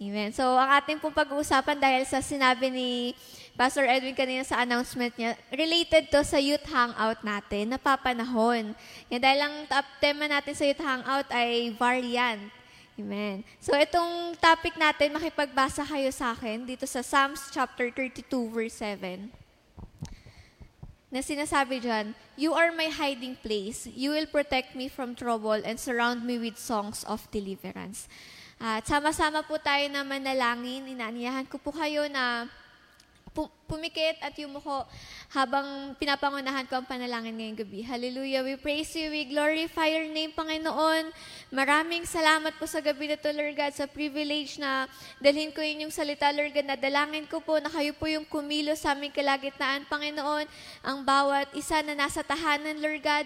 Amen. So, ang ating pong pag-uusapan dahil sa sinabi ni Pastor Edwin kanina sa announcement niya, related to sa youth hangout natin, napapanahon. Yan, dahil ang top tema natin sa youth hangout ay variant. Amen. So, itong topic natin, makipagbasa kayo sa akin dito sa Psalms chapter 32, verse 7 na sinasabi dyan, You are my hiding place. You will protect me from trouble and surround me with songs of deliverance. At sama-sama po tayo na manalangin. Inaaniyahan ko po kayo na pumikit at yumuko habang pinapangunahan ko ang panalangin ngayong gabi. Hallelujah. We praise you. We glorify your name, Panginoon. Maraming salamat po sa gabi na to, Lord God, sa privilege na dalhin ko inyong salita, Lord God, na dalangin ko po na kayo po yung kumilo sa aming kalagitnaan, Panginoon. Ang bawat isa na nasa tahanan, Lord God,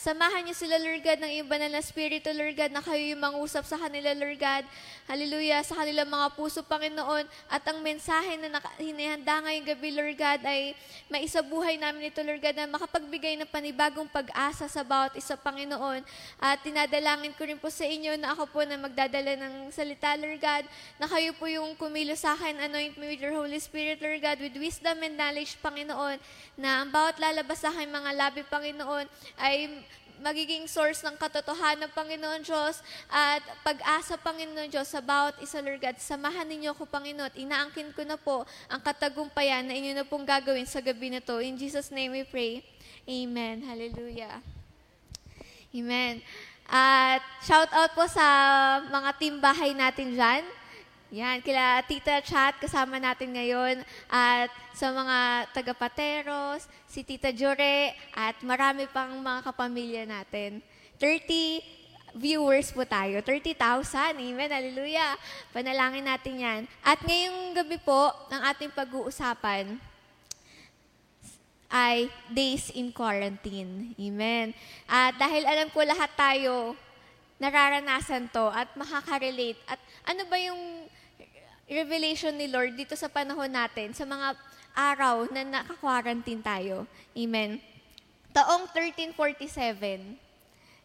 samahan niyo sila, Lord God, ng iyong banal na Spirito, Lord God, na kayo yung mangusap sa kanila, Lord God. Hallelujah, sa kanilang mga puso, Panginoon. At ang mensahe na hinihanda ngayong gabi, Lord God, ay maisabuhay namin ito, Lord God, na makapagbigay ng panibagong pag-asa sa bawat isa, Panginoon. At tinadalangin ko rin po sa inyo na ako po na magdadala ng salita, Lord God, na kayo po yung kumilo sa akin, anoint me with your Holy Spirit, Lord God, with wisdom and knowledge, Panginoon, na ang bawat lalabas sa akin mga labi, Panginoon, ay magiging source ng katotohanan, Panginoon Diyos, at pag-asa, Panginoon Diyos, sa bawat isa, Lord God. Samahan ninyo ako, Panginoon, inaangkin ko na po ang katagumpayan na inyo na pong gagawin sa gabi na to. In Jesus' name we pray. Amen. Hallelujah. Amen. At shout out po sa mga team bahay natin dyan. Yan, kila Tita Chat, kasama natin ngayon. At sa mga taga-Pateros, si Tita Jure, at marami pang mga kapamilya natin. 30 viewers po tayo. 30,000. Amen. Hallelujah. Panalangin natin yan. At ngayong gabi po, ang ating pag-uusapan ay days in quarantine. Amen. At dahil alam ko lahat tayo nararanasan to at makaka-relate. At ano ba yung revelation ni Lord dito sa panahon natin, sa mga araw na naka-quarantine tayo. Amen. Taong 1347.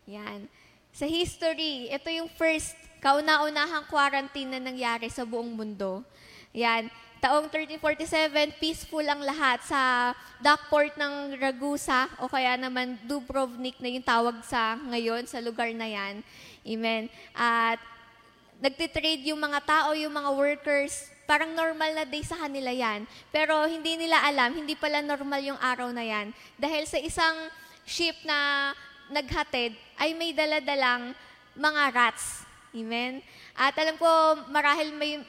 Yan. Sa history, ito yung first kauna-unahang quarantine na nangyari sa buong mundo. Yan. Taong 1347, peaceful ang lahat sa dockport ng Ragusa o kaya naman Dubrovnik na yung tawag sa ngayon sa lugar na yan. Amen. At nagtitrade yung mga tao, yung mga workers, parang normal na day sa kanila yan. Pero hindi nila alam, hindi pala normal yung araw na yan. Dahil sa isang ship na naghatid, ay may daladalang mga rats. Amen? At alam ko, marahil may,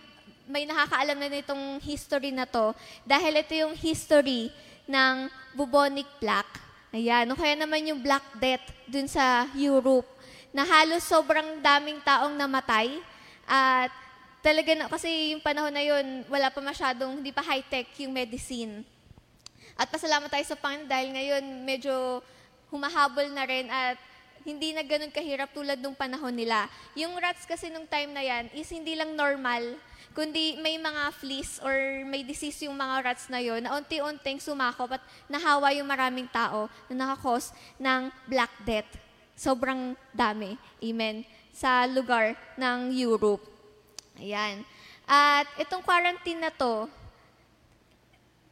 may nakakaalam na nitong history na to, dahil ito yung history ng bubonic plague. Ayan. O kaya naman yung Black Death dun sa Europe, na halos sobrang daming taong namatay at talaga na, kasi yung panahon na yun, wala pa masyadong, hindi pa high-tech yung medicine. At pasalamat tayo sa Panginoon dahil ngayon medyo humahabol na rin at hindi na ganun kahirap tulad nung panahon nila. Yung rats kasi nung time na yan is hindi lang normal, kundi may mga fleas or may disease yung mga rats na yon na unti-unting sumakop at nahawa yung maraming tao na nakakos ng Black Death. Sobrang dami. Amen sa lugar ng Europe. Ayan. At itong quarantine na to,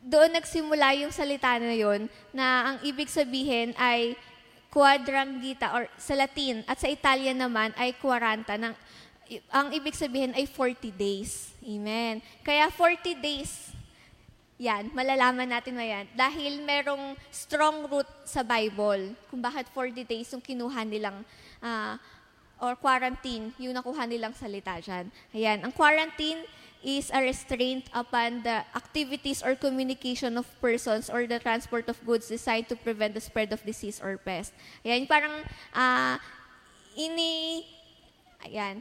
doon nagsimula yung salita na yon na ang ibig sabihin ay quadrangita or sa Latin at sa Italian naman ay 40 ng ang ibig sabihin ay 40 days. Amen. Kaya 40 days yan, malalaman natin na yan. Dahil merong strong root sa Bible kung bakit 40 days yung kinuha nilang uh, or quarantine, yung nakuha nilang salita dyan. Ayan, ang quarantine is a restraint upon the activities or communication of persons or the transport of goods designed to prevent the spread of disease or pest. Ayan, parang uh, ini, ayan,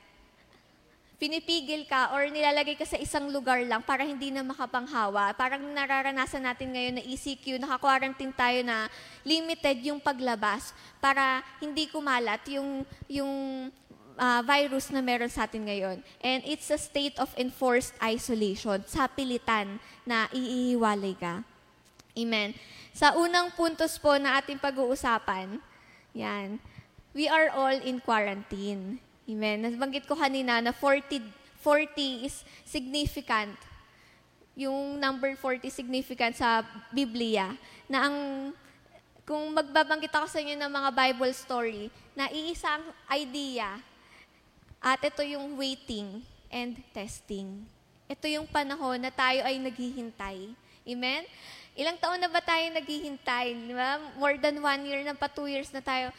pinipigil ka or nilalagay ka sa isang lugar lang para hindi na makapanghawa. Parang nararanasan natin ngayon na ECQ, naka-quarantine tayo na limited yung paglabas para hindi kumalat yung, yung uh, virus na meron sa atin ngayon. And it's a state of enforced isolation, sa pilitan na iihiwalay ka. Amen. Sa unang puntos po na ating pag-uusapan, yan, we are all in quarantine. Amen. Nabanggit ko kanina na 40, 40 is significant. Yung number 40 significant sa Biblia. Na ang, kung magbabanggit ako sa inyo ng mga Bible story, na iisang idea, at ito yung waiting and testing. Ito yung panahon na tayo ay naghihintay. Amen? Ilang taon na ba tayo naghihintay? Di ba? More than one year na pa, two years na tayo.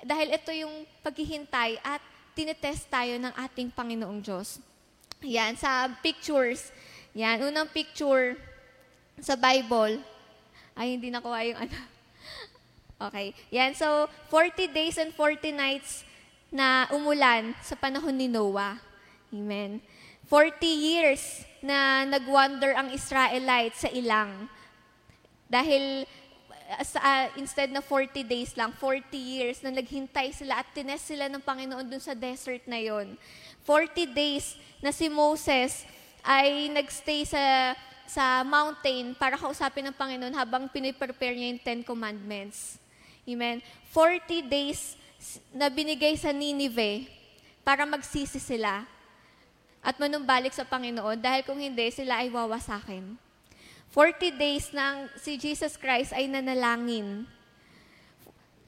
Dahil ito yung paghihintay at tinetest tayo ng ating Panginoong Diyos. Yan, sa pictures. Yan, unang picture sa Bible. Ay, hindi nakuha yung ano. Okay. Yan, so 40 days and 40 nights na umulan sa panahon ni Noah. Amen. 40 years na nag-wander ang Israelites sa ilang. Dahil uh, instead na 40 days lang, 40 years na naghintay sila at tinest sila ng Panginoon dun sa desert na yon. 40 days na si Moses ay nagstay sa sa mountain para kausapin ng Panginoon habang piniprepare niya yung Ten Commandments. Amen. 40 days na binigay sa Ninive para magsisi sila at manumbalik sa Panginoon dahil kung hindi, sila ay wawasakin. 40 days nang si Jesus Christ ay nanalangin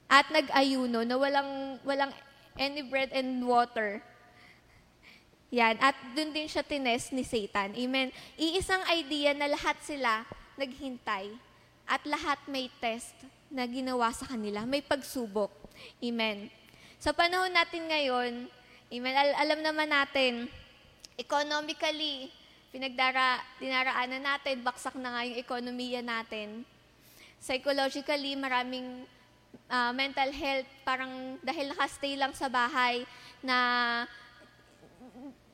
at nag-ayuno na walang, walang any bread and water. Yan. At dun din siya tines ni Satan. Amen. Iisang idea na lahat sila naghintay at lahat may test na ginawa sa kanila. May pagsubok. Amen. Sa panahon natin ngayon, amen, al- alam naman natin, economically, pinagdara, dinaraanan natin, baksak na nga yung ekonomiya natin. Psychologically, maraming uh, mental health, parang dahil nakastay lang sa bahay, na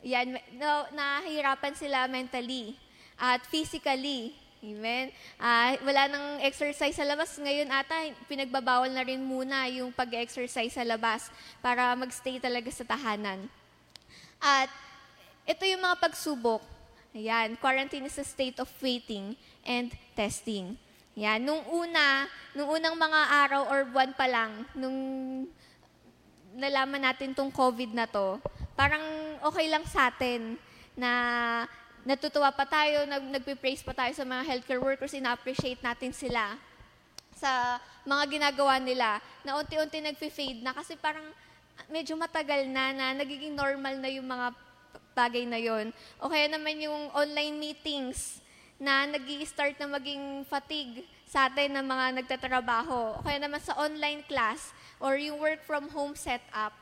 yan, na, nahihirapan sila mentally at physically. Amen. Uh, wala nang exercise sa labas. Ngayon ata, pinagbabawal na rin muna yung pag-exercise sa labas para magstay talaga sa tahanan. At ito yung mga pagsubok Ayan, quarantine is a state of waiting and testing. Yan, nung una, nung unang mga araw or buwan pa lang, nung nalaman natin tong COVID na to, parang okay lang sa atin na natutuwa pa tayo, nag, nagpe-praise pa tayo sa mga healthcare workers, ina-appreciate natin sila sa mga ginagawa nila na unti-unti nagfe-fade na kasi parang medyo matagal na na nagiging normal na yung mga bagay na yon. O kaya naman yung online meetings na nag start na maging fatigue sa atin ng mga nagtatrabaho. O kaya naman sa online class or yung work from home setup.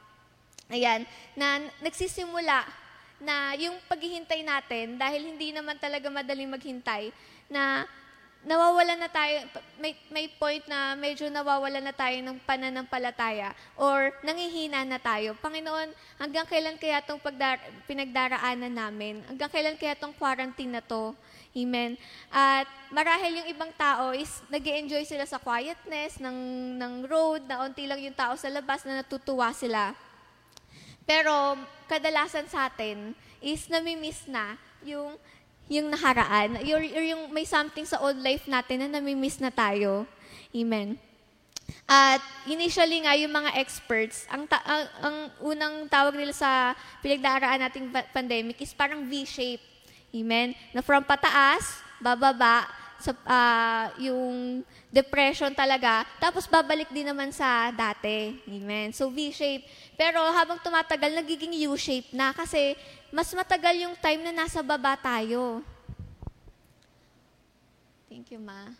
Ayan, na nagsisimula na yung paghihintay natin, dahil hindi naman talaga madaling maghintay, na nawawalan na tayo, may, may point na medyo nawawalan na tayo ng pananampalataya or nangihina na tayo. Panginoon, hanggang kailan kaya itong pagdar- pinagdaraanan namin? Hanggang kailan kaya itong quarantine na to? Amen. At marahil yung ibang tao is nag enjoy sila sa quietness ng, ng road, na unti lang yung tao sa labas na natutuwa sila. Pero kadalasan sa atin is namimiss na yung yung naharaan, or, or yung may something sa old life natin na namimiss na tayo. Amen. At initially nga, yung mga experts, ang, ta- ang, ang unang tawag nila sa pinagdaraan nating pandemic is parang V-shape. Amen? Na from pataas, bababa, sa, uh, yung depression talaga, tapos babalik din naman sa dati. Amen? So V-shape. Pero habang tumatagal, nagiging U-shape na kasi mas matagal yung time na nasa baba tayo. Thank you, Ma.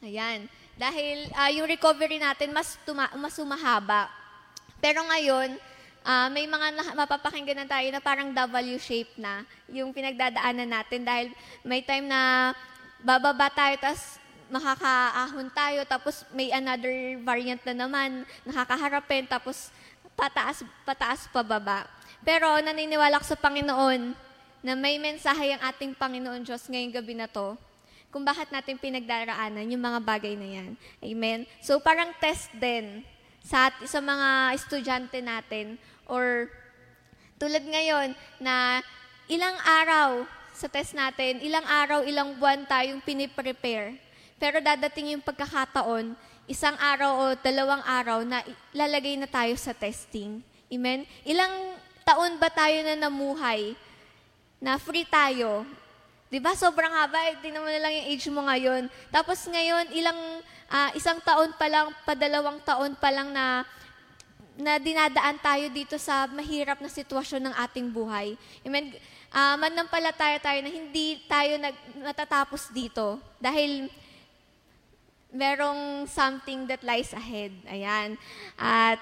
Ayan. Dahil uh, yung recovery natin mas, tuma- mas umahaba. Pero ngayon, uh, may mga mapapakinggan na tayo na parang W shape na yung pinagdadaanan natin dahil may time na bababa tayo, tapos makakaahon tayo, tapos may another variant na naman, nakakaharapin, tapos pataas, pataas pababa. Pero naniniwala ko sa Panginoon na may mensahe ang ating Panginoon Diyos ngayong gabi na to kung bakit natin pinagdaraanan yung mga bagay na yan. Amen? So parang test din sa, sa mga estudyante natin or tulad ngayon na ilang araw sa test natin, ilang araw, ilang buwan tayong piniprepare. Pero dadating yung pagkakataon isang araw o dalawang araw na lalagay na tayo sa testing. Amen? Ilang taon ba tayo na namuhay na free tayo? 'Di ba? Sobrang haba. Eh, tingnan mo na lang yung age mo ngayon. Tapos ngayon, ilang ah, isang taon pa lang, padalawang taon pa lang na na dinadaan tayo dito sa mahirap na sitwasyon ng ating buhay. Amen. Uh, manampalataya tayo na hindi tayo nag, natatapos dito dahil merong something that lies ahead. Ayan. At,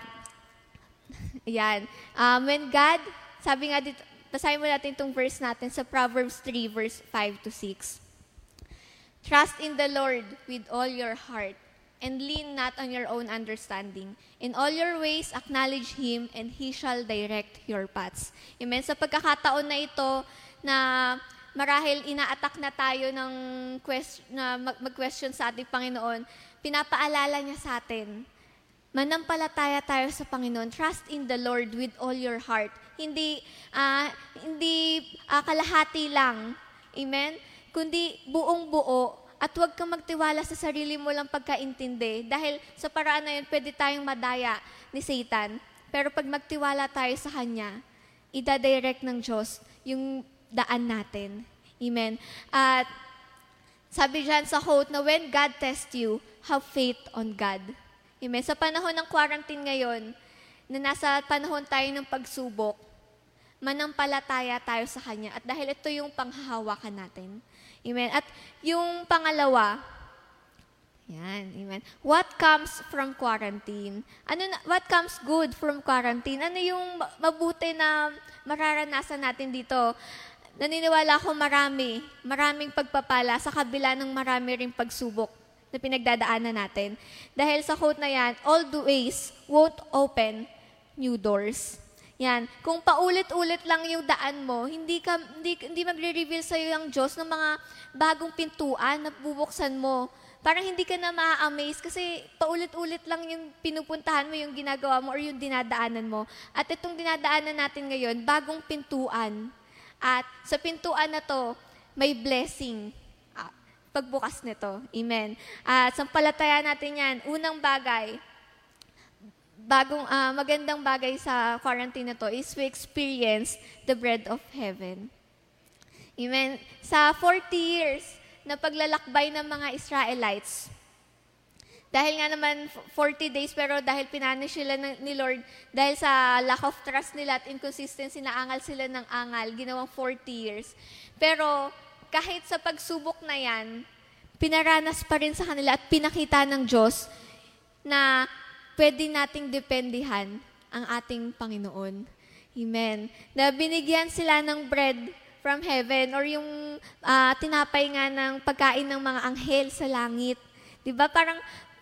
ayan. Um, when God, sabi nga dito, basahin mo natin itong verse natin sa Proverbs 3, verse 5 to 6. Trust in the Lord with all your heart and lean not on your own understanding. In all your ways, acknowledge Him, and He shall direct your paths. Amen? Sa pagkakataon na ito, na marahil ina-attack na tayo ng quest, na mag-question sa ating Panginoon, pinapaalala niya sa atin, manampalataya tayo sa Panginoon. Trust in the Lord with all your heart. Hindi, uh, hindi uh, kalahati lang. Amen? Kundi buong buo at huwag kang magtiwala sa sarili mo lang pagkaintindi. Dahil sa paraan na yun, pwede tayong madaya ni Satan. Pero pag magtiwala tayo sa Kanya, ida-direct ng Diyos yung daan natin. Amen. At sabi dyan sa quote na when God tests you, have faith on God. Amen. Sa panahon ng quarantine ngayon, na nasa panahon tayo ng pagsubok, manampalataya tayo sa Kanya. At dahil ito yung panghahawakan natin. Amen. At yung pangalawa, yan, amen. What comes from quarantine? Ano na, what comes good from quarantine? Ano yung mabuti na mararanasan natin dito? Naniniwala ako marami, maraming pagpapala sa kabila ng marami ring pagsubok na pinagdadaanan natin. Dahil sa quote na yan, all the ways won't open new doors. Yan. Kung paulit-ulit lang yung daan mo, hindi, ka, hindi, hindi magre-reveal sa'yo yung Diyos ng mga bagong pintuan na bubuksan mo. Parang hindi ka na ma-amaze kasi paulit-ulit lang yung pinupuntahan mo, yung ginagawa mo, or yung dinadaanan mo. At itong dinadaanan natin ngayon, bagong pintuan. At sa pintuan na to, may blessing ah, pagbukas nito. Amen. At sampalataya natin yan. Unang bagay, bagong uh, magandang bagay sa quarantine na to is we experience the bread of heaven. Amen. Sa 40 years na paglalakbay ng mga Israelites, dahil nga naman 40 days, pero dahil pinanish sila ni Lord, dahil sa lack of trust nila at inconsistency, naangal sila ng angal, ginawang 40 years. Pero kahit sa pagsubok na yan, pinaranas pa rin sa kanila at pinakita ng Diyos na pwede nating dependihan ang ating Panginoon. Amen. Na binigyan sila ng bread from heaven or yung uh, tinapay nga ng pagkain ng mga anghel sa langit. 'Di ba? Parang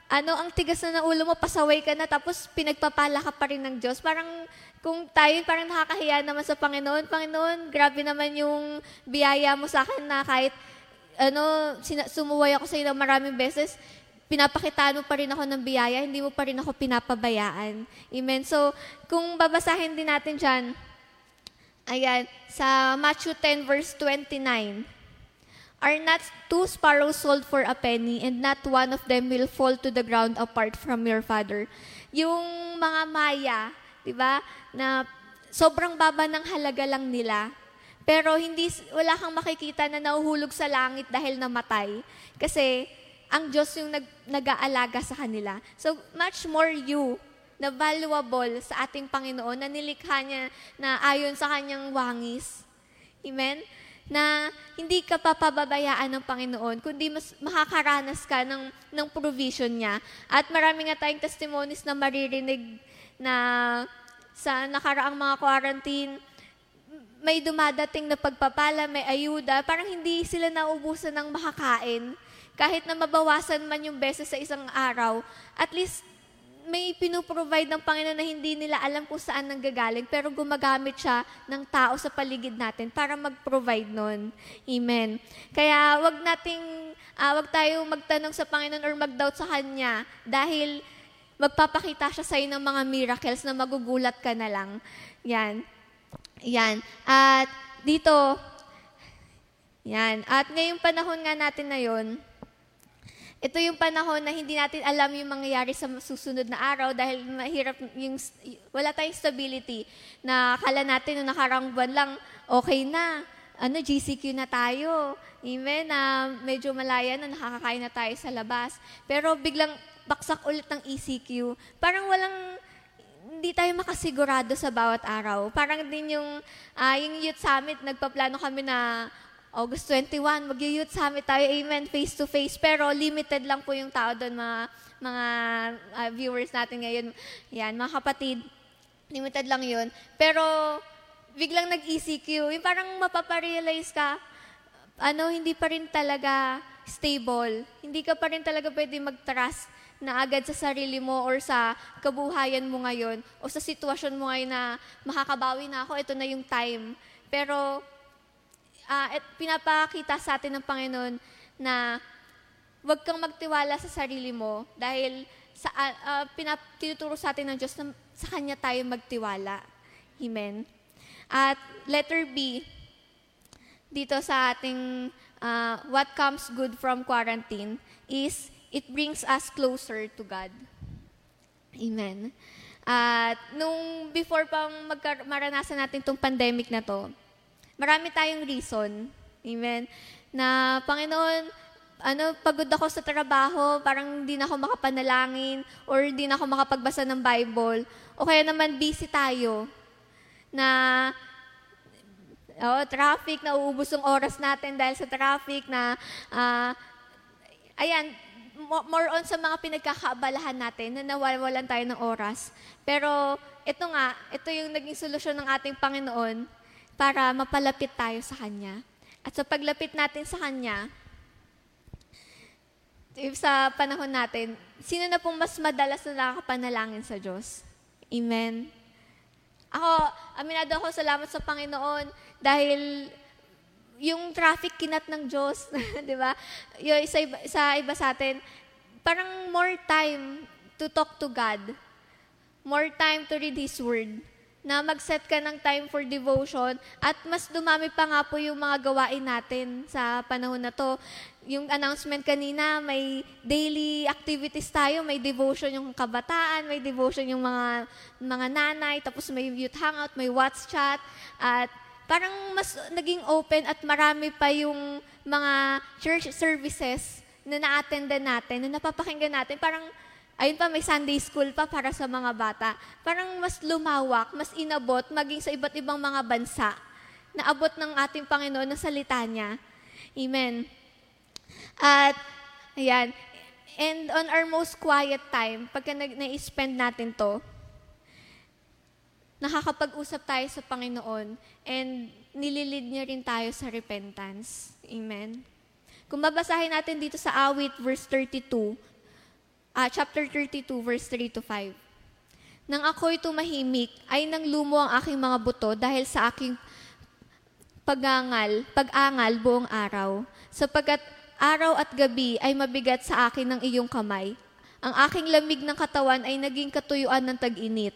ano, ang tigas na ng ulo mo, pasaway ka na, tapos pinagpapala ka pa rin ng Diyos. Parang kung tayo, parang nakakahiya naman sa Panginoon. Panginoon, grabe naman yung biyaya mo sa akin na kahit ano, sumuway ako sa iyo maraming beses, pinapakitaan mo pa rin ako ng biyaya, hindi mo pa rin ako pinapabayaan. Amen. So, kung babasahin din natin dyan, ayan, sa Matthew 10 verse 29, Are not two sparrows sold for a penny, and not one of them will fall to the ground apart from your Father? Yung mga maya, di ba, na sobrang baba ng halaga lang nila, pero hindi, wala kang makikita na nahuhulog sa langit dahil namatay. Kasi, ang Diyos yung nag, nag-aalaga sa kanila. So, much more you na valuable sa ating Panginoon na nilikha niya na ayon sa kanyang wangis. Amen? Na hindi ka papababayaan ng Panginoon, kundi mas makakaranas ka ng, ng provision niya. At marami nga tayong testimonies na maririnig na sa nakaraang mga quarantine, may dumadating na pagpapala, may ayuda, parang hindi sila naubusan ng makakain kahit na mabawasan man yung beses sa isang araw, at least may pinuprovide ng Panginoon na hindi nila alam kung saan nanggagaling, pero gumagamit siya ng tao sa paligid natin para mag-provide nun. Amen. Kaya wag nating, uh, wag tayo magtanong sa Panginoon or mag-doubt sa Kanya dahil magpapakita siya sa iyo ng mga miracles na magugulat ka na lang. Yan. Yan. At dito, yan. At ngayong panahon nga natin na yon, ito yung panahon na hindi natin alam yung mangyayari sa susunod na araw dahil mahirap yung, wala tayong stability na akala natin nung nakarang buwan lang, okay na, ano, GCQ na tayo. Amen, na medyo malaya na, nakakakain na tayo sa labas. Pero biglang baksak ulit ng ECQ. Parang walang, hindi tayo makasigurado sa bawat araw. Parang din yung, uh, yung youth summit, nagpaplano kami na August 21, mag-youth summit tayo, amen, face-to-face. Pero limited lang po yung tao doon, mga, mga uh, viewers natin ngayon. Yan, mga kapatid, limited lang yun. Pero biglang nag-ECQ, yung parang mapaparealize ka, ano, hindi pa rin talaga stable. Hindi ka pa rin talaga pwede mag-trust na agad sa sarili mo or sa kabuhayan mo ngayon o sa sitwasyon mo ngayon na makakabawi na ako, ito na yung time. Pero uh, pinapakita sa atin ng Panginoon na huwag kang magtiwala sa sarili mo dahil sa, uh, pinap, tinuturo sa atin ng Diyos na sa Kanya tayo magtiwala. Amen. At letter B, dito sa ating uh, what comes good from quarantine is it brings us closer to God. Amen. At nung before pang magkar- maranasan natin itong pandemic na to, marami tayong reason. Amen. Na, Panginoon, ano, pagod ako sa trabaho, parang hindi na ako makapanalangin or hindi na ako makapagbasa ng Bible. O kaya naman busy tayo na oh, traffic, na uubos yung oras natin dahil sa traffic na, uh, ayan, more on sa mga pinagkakaabalahan natin na nawawalan tayo ng oras. Pero ito nga, ito yung naging solusyon ng ating Panginoon para mapalapit tayo sa Kanya. At sa paglapit natin sa Kanya, sa panahon natin, sino na pong mas madalas na nakakapanalangin sa Diyos? Amen. Ako, aminado ako, salamat sa Panginoon dahil yung traffic kinat ng Diyos, di ba? Yung isa, isa iba sa atin, parang more time to talk to God. More time to read His Word na mag-set ka ng time for devotion at mas dumami pa nga po yung mga gawain natin sa panahon na to. Yung announcement kanina, may daily activities tayo, may devotion yung kabataan, may devotion yung mga mga nanay, tapos may youth hangout, may watch chat, at parang mas naging open at marami pa yung mga church services na na-attendan natin, na napapakinggan natin. Parang Ayun pa, may Sunday school pa para sa mga bata. Parang mas lumawak, mas inabot, maging sa iba't ibang mga bansa na abot ng ating Panginoon na salita niya. Amen. At, ayan, and on our most quiet time, pagka na-spend natin to, nakakapag-usap tayo sa Panginoon and nililid niya rin tayo sa repentance. Amen. Kung babasahin natin dito sa awit, verse 32, uh, chapter 32, verse 3 to 5. Nang ako'y tumahimik, ay nang lumo ang aking mga buto dahil sa aking pagangal, pag-angal buong araw. Sapagkat araw at gabi ay mabigat sa akin ng iyong kamay. Ang aking lamig ng katawan ay naging katuyuan ng tag-init.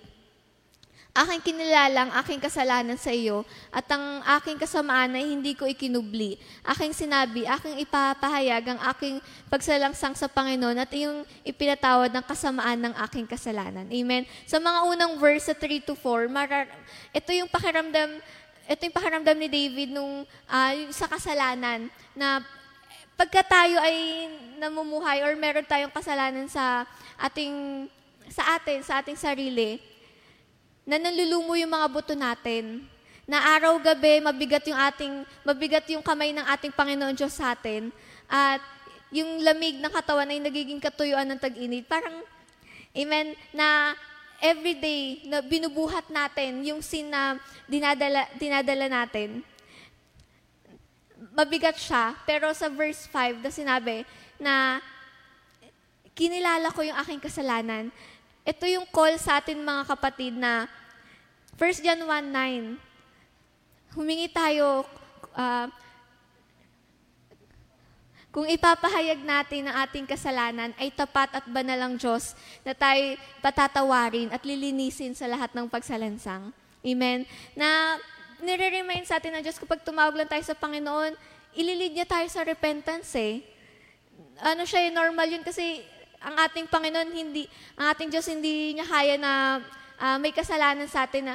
Aking kinilalang aking kasalanan sa iyo at ang aking kasamaan ay hindi ko ikinubli. Aking sinabi, aking ipapahayag ang aking pagsalangsang sa Panginoon at iyong ipinatawad ng kasamaan ng aking kasalanan. Amen. Sa mga unang verse sa 3 to 4, marar- ito yung pakiramdam ito yung pakiramdam ni David nung uh, sa kasalanan na pagka tayo ay namumuhay or meron tayong kasalanan sa ating sa atin, sa ating sarili, na nanlulumo yung mga buto natin. Na araw-gabi, mabigat yung ating, mabigat yung kamay ng ating Panginoon Diyos sa atin. At yung lamig ng katawan ay nagiging katuyuan ng tag-init. Parang, amen, na everyday na binubuhat natin yung sin na dinadala, dinadala natin, mabigat siya, pero sa verse 5 na sinabi na kinilala ko yung aking kasalanan, ito yung call sa atin mga kapatid na 1 John 1.9, humingi tayo, uh, kung ipapahayag natin ang ating kasalanan, ay tapat at banal ang Diyos na tayo patatawarin at lilinisin sa lahat ng pagsalansang. Amen? Na nire-remind sa atin ng Diyos kapag tumawag lang tayo sa Panginoon, ililid niya tayo sa repentance eh ano siya, eh, normal yun kasi ang ating Panginoon hindi, ang ating Diyos hindi niya kaya na uh, may kasalanan sa atin na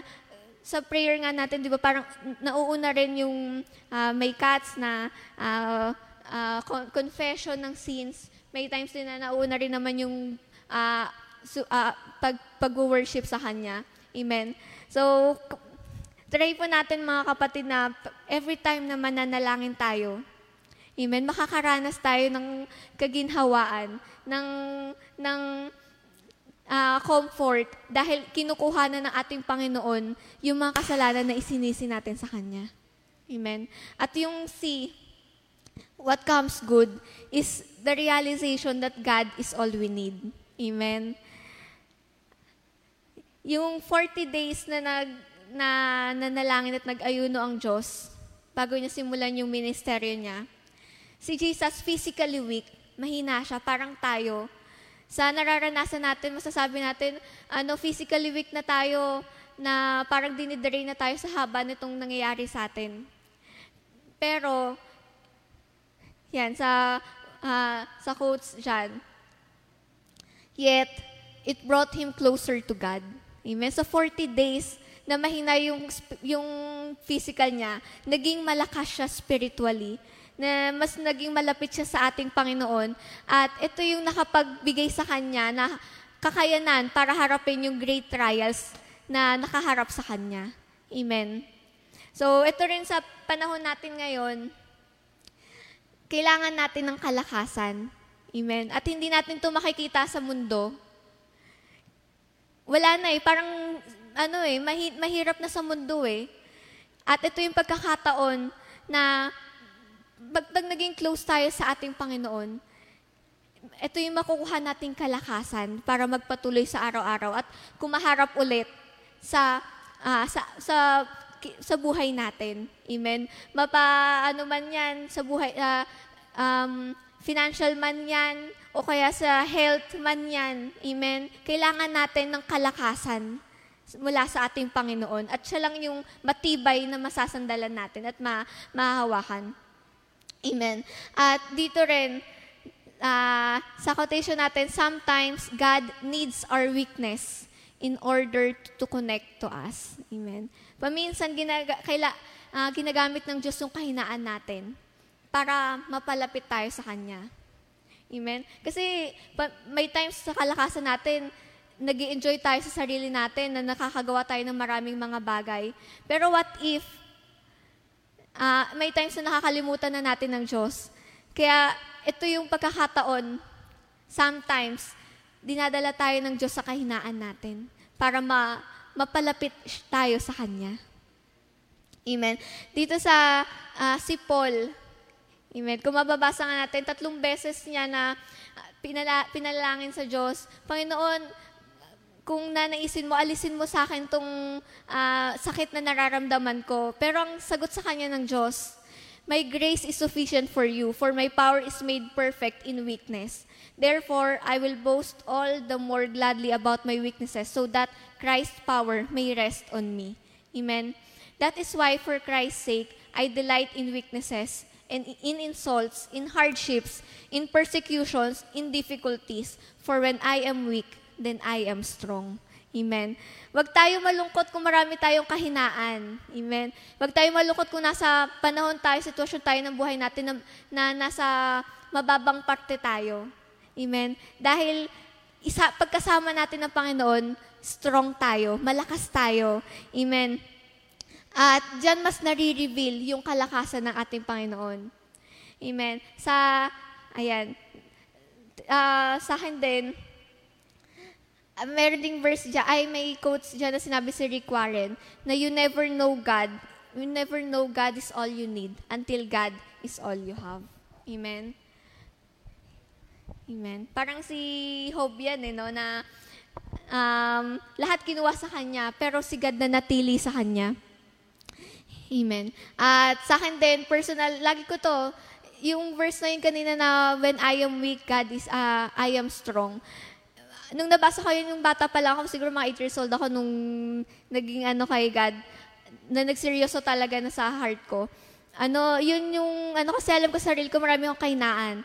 sa prayer nga natin, di ba, parang nauuna rin yung uh, may cuts na uh, uh, confession ng sins. May times din na nauna rin naman yung uh, su, uh, pag, pag-worship sa Kanya. Amen. So, try po natin mga kapatid na every time na mananalangin tayo, Amen. Makakaranas tayo ng kaginhawaan, ng, ng uh, comfort dahil kinukuha na ng ating Panginoon yung mga kasalanan na isinisi natin sa Kanya. Amen. At yung C, what comes good is the realization that God is all we need. Amen. Yung 40 days na nag na nanalangin at nag-ayuno ang Diyos bago niya simulan yung ministeryo niya, Si Jesus physically weak, mahina siya, parang tayo. Sa nararanasan natin, masasabi natin, ano, physically weak na tayo, na parang dinidrain na tayo sa haba nitong nangyayari sa atin. Pero, yan, sa, uh, sa quotes dyan, Yet, it brought him closer to God. Amen. Sa 40 days na mahina yung, yung physical niya, naging malakas siya spiritually na mas naging malapit siya sa ating Panginoon. At ito yung nakapagbigay sa kanya na kakayanan para harapin yung great trials na nakaharap sa kanya. Amen. So, ito rin sa panahon natin ngayon, kailangan natin ng kalakasan. Amen. At hindi natin ito makikita sa mundo. Wala na eh. Parang, ano eh, mahi- mahirap na sa mundo eh. At ito yung pagkakataon na pag naging close tayo sa ating Panginoon, ito yung makukuha nating kalakasan para magpatuloy sa araw-araw at kumaharap ulit sa uh, sa sa sa buhay natin. Amen. Mapa ano man 'yan sa buhay uh, um, financial man 'yan o kaya sa health man 'yan. Amen. Kailangan natin ng kalakasan mula sa ating Panginoon at siya lang yung matibay na masasandalan natin at ma mahahawakan. Amen. At dito rin, uh, sa quotation natin, sometimes God needs our weakness in order to connect to us. Amen. Paminsan, ginaga, kaila, uh, ginagamit ng Diyos yung kahinaan natin para mapalapit tayo sa Kanya. Amen? Kasi pa, may times sa kalakasan natin, nag enjoy tayo sa sarili natin na nakakagawa tayo ng maraming mga bagay. Pero what if uh, may times na nakakalimutan na natin ng Diyos. Kaya ito yung pagkakataon, sometimes, dinadala tayo ng Diyos sa kahinaan natin para ma, mapalapit tayo sa Kanya. Amen. Dito sa uh, si Paul, Amen. Kung mababasa nga natin, tatlong beses niya na pinala, pinalangin sa Diyos, Panginoon, kung nanaisin mo, alisin mo sa akin tong uh, sakit na nararamdaman ko. Pero ang sagot sa kanya ng Diyos, My grace is sufficient for you, for my power is made perfect in weakness. Therefore, I will boast all the more gladly about my weaknesses, so that Christ's power may rest on me. Amen. That is why, for Christ's sake, I delight in weaknesses, and in insults, in hardships, in persecutions, in difficulties. For when I am weak, then I am strong. Amen. Huwag tayo malungkot kung marami tayong kahinaan. Amen. Huwag tayo malungkot kung nasa panahon tayo, sitwasyon tayo ng buhay natin na, na nasa mababang parte tayo. Amen. Dahil isa, pagkasama natin ng Panginoon, strong tayo, malakas tayo. Amen. At diyan mas nare-reveal yung kalakasan ng ating Panginoon. Amen. Sa, ayan, uh, sa akin din, uh, meron ding verse dyan, ay may quotes dyan na sinabi si Rick Warren, na you never know God. You never know God is all you need until God is all you have. Amen? Amen. Parang si Job yan, eh, no, na um, lahat kinuha sa kanya, pero si God na natili sa kanya. Amen. At sa akin din, personal, lagi ko to, yung verse na yun kanina na, when I am weak, God is, uh, I am strong nung nabasa ko yun, yung bata pa lang ako, siguro mga 8 years old ako nung naging ano kay God, na nagseryoso talaga na sa heart ko. Ano, yun yung, ano kasi alam ko sa sarili ko, marami akong kainaan.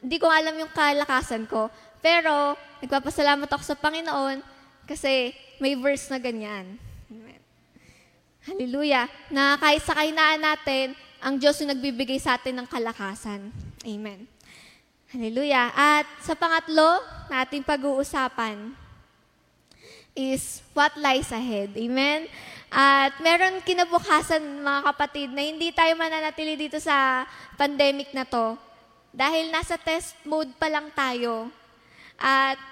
hindi ko alam yung kalakasan ko. Pero, nagpapasalamat ako sa Panginoon kasi may verse na ganyan. Amen. Hallelujah. Na kahit sa kahinaan natin, ang Diyos yung nagbibigay sa atin ng kalakasan. Amen. Hallelujah. At sa pangatlo na ating pag-uusapan is what lies ahead. Amen. At meron kinabukasan mga kapatid na hindi tayo mananatili dito sa pandemic na to dahil nasa test mode pa lang tayo. At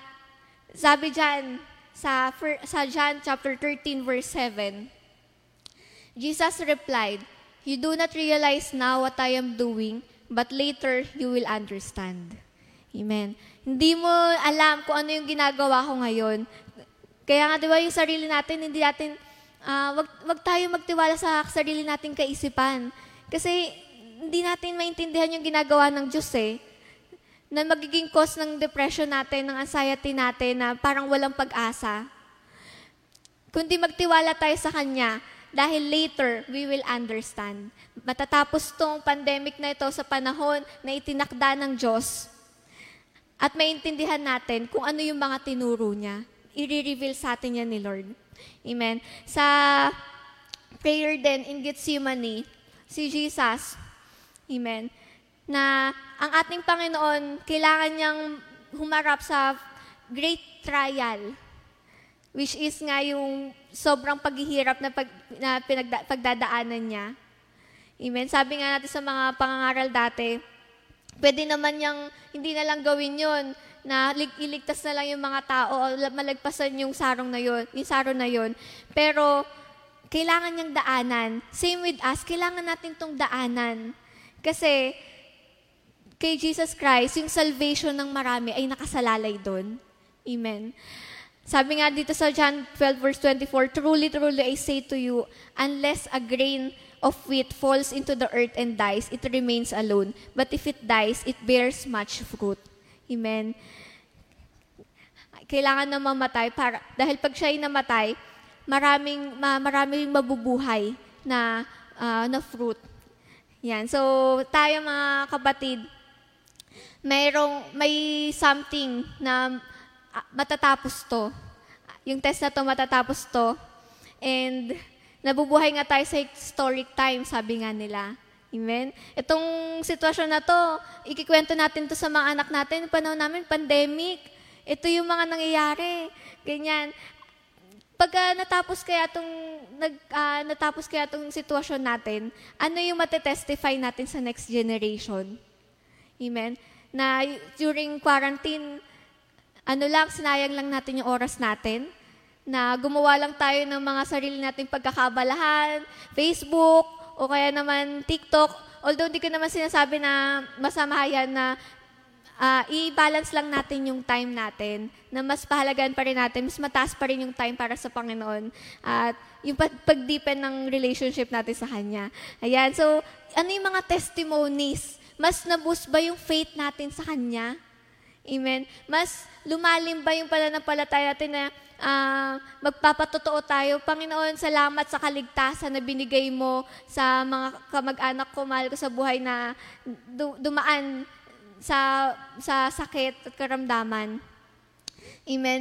sabi diyan sa, sa John chapter 13 verse 7, Jesus replied, You do not realize now what I am doing, but later you will understand. Amen. Hindi mo alam kung ano yung ginagawa ko ngayon. Kaya nga, di ba, yung sarili natin, hindi natin, uh, wag, wag tayo magtiwala sa sarili nating kaisipan. Kasi hindi natin maintindihan yung ginagawa ng Diyos eh. Na magiging cause ng depression natin, ng anxiety natin, na parang walang pag-asa. Kundi magtiwala tayo sa Kanya, dahil later, we will understand. Matatapos tong pandemic na ito sa panahon na itinakda ng Diyos, at maintindihan natin kung ano yung mga tinuro niya. I-reveal sa atin yan ni Lord. Amen. Sa prayer din in Gethsemane, si Jesus, Amen. Na ang ating Panginoon, kailangan niyang humarap sa great trial, which is nga yung sobrang paghihirap na, pag, na pinagda, pagdadaanan niya. Amen. Sabi nga natin sa mga pangangaral dati, pwede naman niyang hindi na lang gawin yon na iligtas na lang yung mga tao o malagpasan yung sarong na yon, yung sarong na yon. Pero kailangan niyang daanan. Same with us, kailangan natin tong daanan. Kasi kay Jesus Christ, yung salvation ng marami ay nakasalalay doon. Amen. Sabi nga dito sa John 12 verse 24, Truly, truly, I say to you, unless a grain of wheat falls into the earth and dies, it remains alone. But if it dies, it bears much fruit. Amen. Kailangan na mamatay para, dahil pag siya ay namatay, maraming, ma, maraming mabubuhay na, uh, na fruit. Yan. So, tayo mga kapatid, mayroong, may something na matatapos to. Yung test na to matatapos to. And nabubuhay nga tayo sa historic time, sabi nga nila. Amen? Itong sitwasyon na to, ikikwento natin to sa mga anak natin. Panahon namin, pandemic. Ito yung mga nangyayari. Ganyan pagka natapos kaya itong nag, uh, natapos kaya itong sitwasyon natin, ano yung matetestify natin sa next generation? Amen? Na during quarantine, ano lang, sinayang lang natin yung oras natin, na gumawa lang tayo ng mga sarili nating pagkakabalahan, Facebook, o kaya naman TikTok. Although hindi ko naman sinasabi na masama yan na uh, i-balance lang natin yung time natin na mas pahalagaan pa rin natin, mas mataas pa rin yung time para sa Panginoon at yung pag-deepen ng relationship natin sa Kanya. Ayan, so ano yung mga testimonies? Mas naboost ba yung faith natin sa Kanya? Amen? Mas lumalim ba yung pananampalataya natin na uh, magpapatotoo tayo. Panginoon, salamat sa kaligtasan na binigay mo sa mga kamag-anak ko, mahal ko sa buhay na dumaan sa, sa sakit at karamdaman. Amen.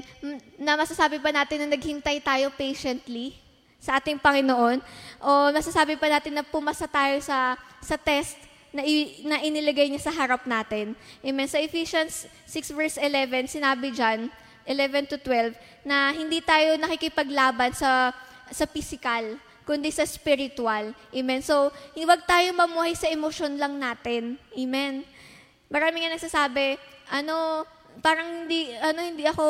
Na masasabi pa natin na naghintay tayo patiently sa ating Panginoon o masasabi pa natin na pumasa tayo sa, sa test na, i, na inilagay niya sa harap natin. Amen. Sa Ephesians 6 verse 11, sinabi dyan, 11 to 12, na hindi tayo nakikipaglaban sa, sa physical, kundi sa spiritual. Amen. So, huwag tayo mamuhay sa emosyon lang natin. Amen. Marami nga nagsasabi, ano, parang hindi ano hindi ako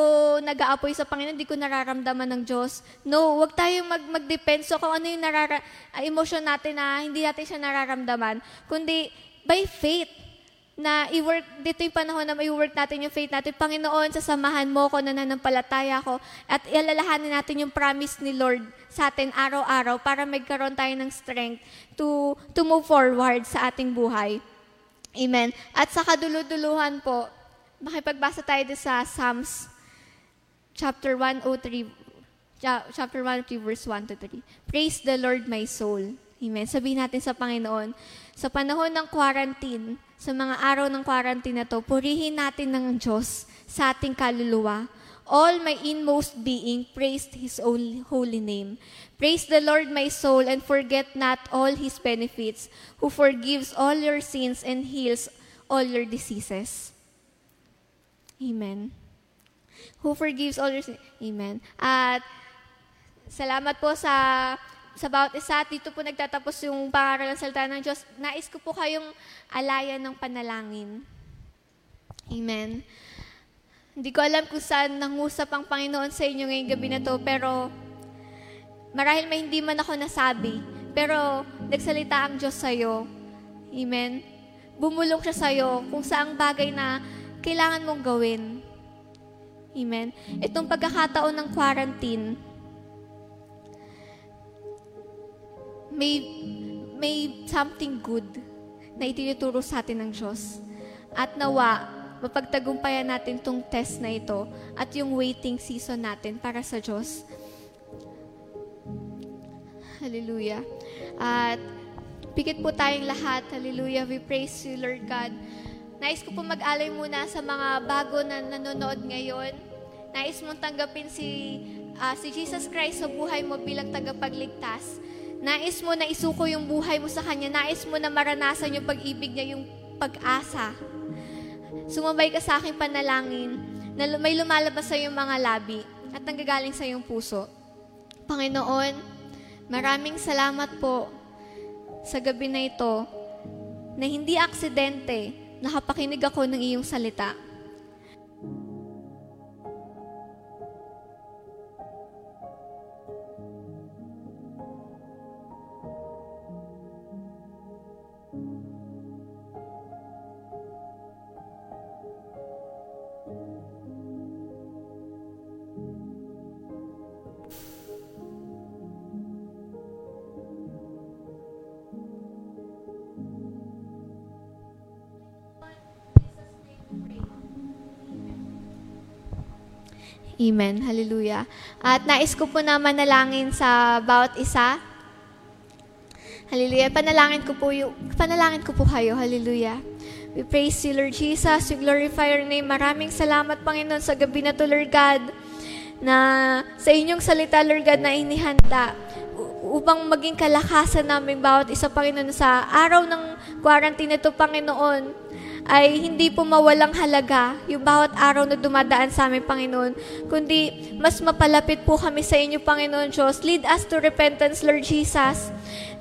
nag-aapoy sa Panginoon, hindi ko nararamdaman ng Diyos. No, wag tayong mag mag-depend so kung ano yung narara uh, emotion natin na hindi natin siya nararamdaman, kundi by faith na i-work, dito yung panahon na i-work natin yung faith natin. Panginoon, sasamahan mo ko, nananampalataya ko, at ialalahanin natin yung promise ni Lord sa atin araw-araw para magkaroon tayo ng strength to, to move forward sa ating buhay. Amen. At sa kaduluduluhan po, makipagbasa tayo sa Psalms chapter 103, chapter 103, verse 1 to 3. Praise the Lord, my soul. Amen. Sabihin natin sa Panginoon, sa panahon ng quarantine, sa mga araw ng quarantine na to, purihin natin ng Diyos sa ating kaluluwa. All my inmost being praised His holy name. Praise the Lord, my soul, and forget not all His benefits, who forgives all your sins and heals all your diseases. Amen. Who forgives all your sins. Amen. At Salamat po sa sa bawat isa. Dito po nagtatapos yung pangaral ng salita ng Diyos. Nais ko po kayong alayan ng panalangin. Amen. Hindi ko alam kung saan nangusap ang Panginoon sa inyo ngayong gabi na to, pero marahil may hindi man ako nasabi, pero nagsalita ang Diyos sa'yo. Amen. Bumulong siya sa'yo kung saang bagay na kailangan mong gawin. Amen. Itong pagkakataon ng quarantine, may, may something good na itinuturo sa atin ng Diyos. At nawa, mapagtagumpayan natin tong test na ito at yung waiting season natin para sa Diyos. Hallelujah. At pikit po tayong lahat. Hallelujah. We praise you, Lord God. Nais ko po mag-alay muna sa mga bago na nanonood ngayon. Nais mong tanggapin si, uh, si Jesus Christ sa buhay mo bilang tagapagligtas. Nais mo na isuko yung buhay mo sa Kanya. Nais mo na maranasan yung pag-ibig niya, yung pag-asa. Sumabay ka sa aking panalangin na may lumalabas sa iyong mga labi at nanggagaling sa iyong puso. Panginoon, maraming salamat po sa gabi na ito na hindi aksidente nakapakinig ako ng iyong salita. Amen. Hallelujah. At nais ko po na manalangin sa bawat isa. Hallelujah. Panalangin ko po, yung, panalangin ko po kayo. Hallelujah. We praise you, Lord Jesus. We glorify your name. Maraming salamat, Panginoon, sa gabi na to, Lord God, na sa inyong salita, Lord God, na inihanda upang maging kalakasan namin bawat isa, Panginoon, sa araw ng quarantine ito, Panginoon ay hindi po mawalang halaga yung bawat araw na dumadaan sa amin, Panginoon, kundi mas mapalapit po kami sa inyo, Panginoon Diyos. Lead us to repentance, Lord Jesus,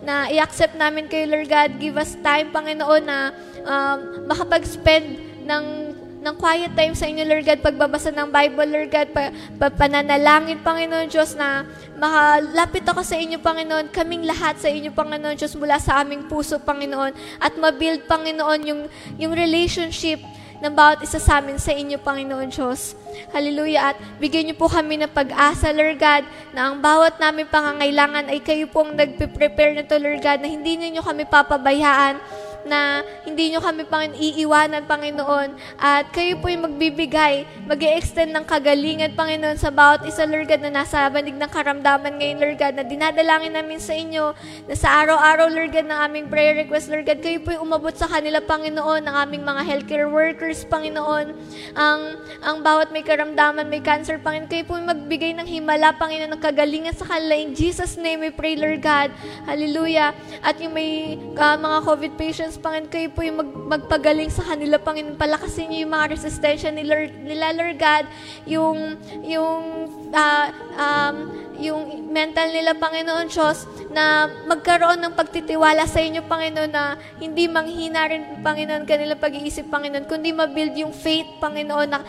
na i-accept namin kayo, Lord God. Give us time, Panginoon, na um, makapag-spend ng ng quiet time sa inyo, Lord God, pagbabasa ng Bible, Lord God, pa, pa, pananalangin, Panginoon Diyos, na makalapit ako sa inyo, Panginoon, kaming lahat sa inyo, Panginoon Diyos, mula sa aming puso, Panginoon, at mabuild, Panginoon, yung, yung relationship ng bawat isa sa amin sa inyo, Panginoon Diyos. Hallelujah. At bigyan niyo po kami ng pag-asa, Lord God, na ang bawat namin pangangailangan ay kayo pong nagpe-prepare nito, Lord God, na hindi niyo kami papabayaan na hindi nyo kami Panginoon iiwanan, Panginoon. At kayo po yung magbibigay, mag extend ng kagalingan, Panginoon, sa bawat isa, Lord God, na nasa banig ng karamdaman ngayon, Lord God, na dinadalangin namin sa inyo, na sa araw-araw, Lord God, ng aming prayer request, Lord God, kayo po yung umabot sa kanila, Panginoon, ng aming mga healthcare workers, Panginoon, ang, ang bawat may karamdaman, may cancer, Panginoon, kayo po yung magbigay ng himala, Panginoon, ng kagalingan sa kanila. In Jesus' name, we pray, Lord God. Hallelujah. At yung may uh, mga COVID patients, Jesus, Panginoon, kayo po yung mag, magpagaling sa kanila, Panginoon. Palakasin niyo yung mga resistensya ni Lord, nila, Lord God. Yung, yung, uh, um, yung mental nila, Panginoon Diyos, na magkaroon ng pagtitiwala sa inyo, Panginoon, na hindi manghina rin, Panginoon, kanila pag-iisip, Panginoon, kundi mabuild yung faith, Panginoon, na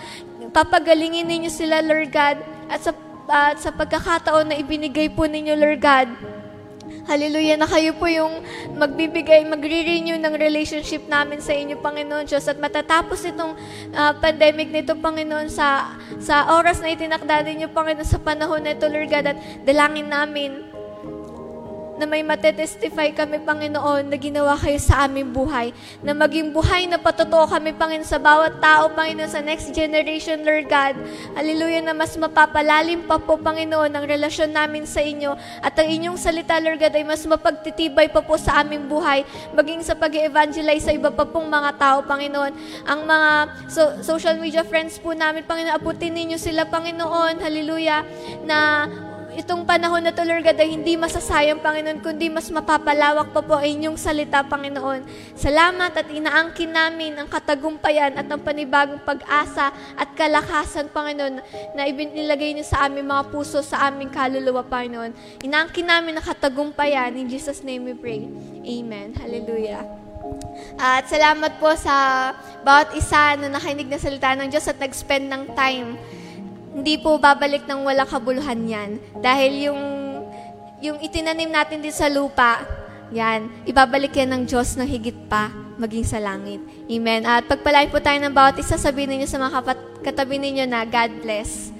papagalingin ninyo sila, Lord God, at sa, uh, sa pagkakataon na ibinigay po ninyo, Lord God, Hallelujah na kayo po yung magbibigay, magre-renew ng relationship namin sa inyo, Panginoon Diyos. At matatapos itong uh, pandemic nito, Panginoon, sa, sa oras na itinakda ninyo, Panginoon, sa panahon na ito, Lord God, at dalangin namin na may matetestify kami, Panginoon, na ginawa kayo sa aming buhay. Na maging buhay na patotoo kami, Panginoon, sa bawat tao, Panginoon, sa next generation, Lord God. Hallelujah, na mas mapapalalim pa po, Panginoon, ang relasyon namin sa inyo. At ang inyong salita, Lord God, ay mas mapagtitibay pa po sa aming buhay. Maging sa pag evangelize sa iba pa pong mga tao, Panginoon. Ang mga so- social media friends po namin, Panginoon, abutin ninyo sila, Panginoon. Hallelujah, na itong panahon na to, Lord God, ay hindi masasayang, Panginoon, kundi mas mapapalawak pa po ang inyong salita, Panginoon. Salamat at inaangkin namin ang katagumpayan at ang panibagong pag-asa at kalakasan, Panginoon, na ibinilagay niyo sa aming mga puso, sa aming kaluluwa, Panginoon. Inaangkin namin ang katagumpayan. In Jesus' name we pray. Amen. Hallelujah. At salamat po sa bawat isa na nakinig na salita ng Diyos at nag-spend ng time hindi po babalik ng walang kabuluhan yan. Dahil yung, yung itinanim natin din sa lupa, yan, ibabalik yan ng Diyos na higit pa maging sa langit. Amen. At pagpalain po tayo ng bawat isa, sabihin ninyo sa mga kapat, katabi ninyo na God bless.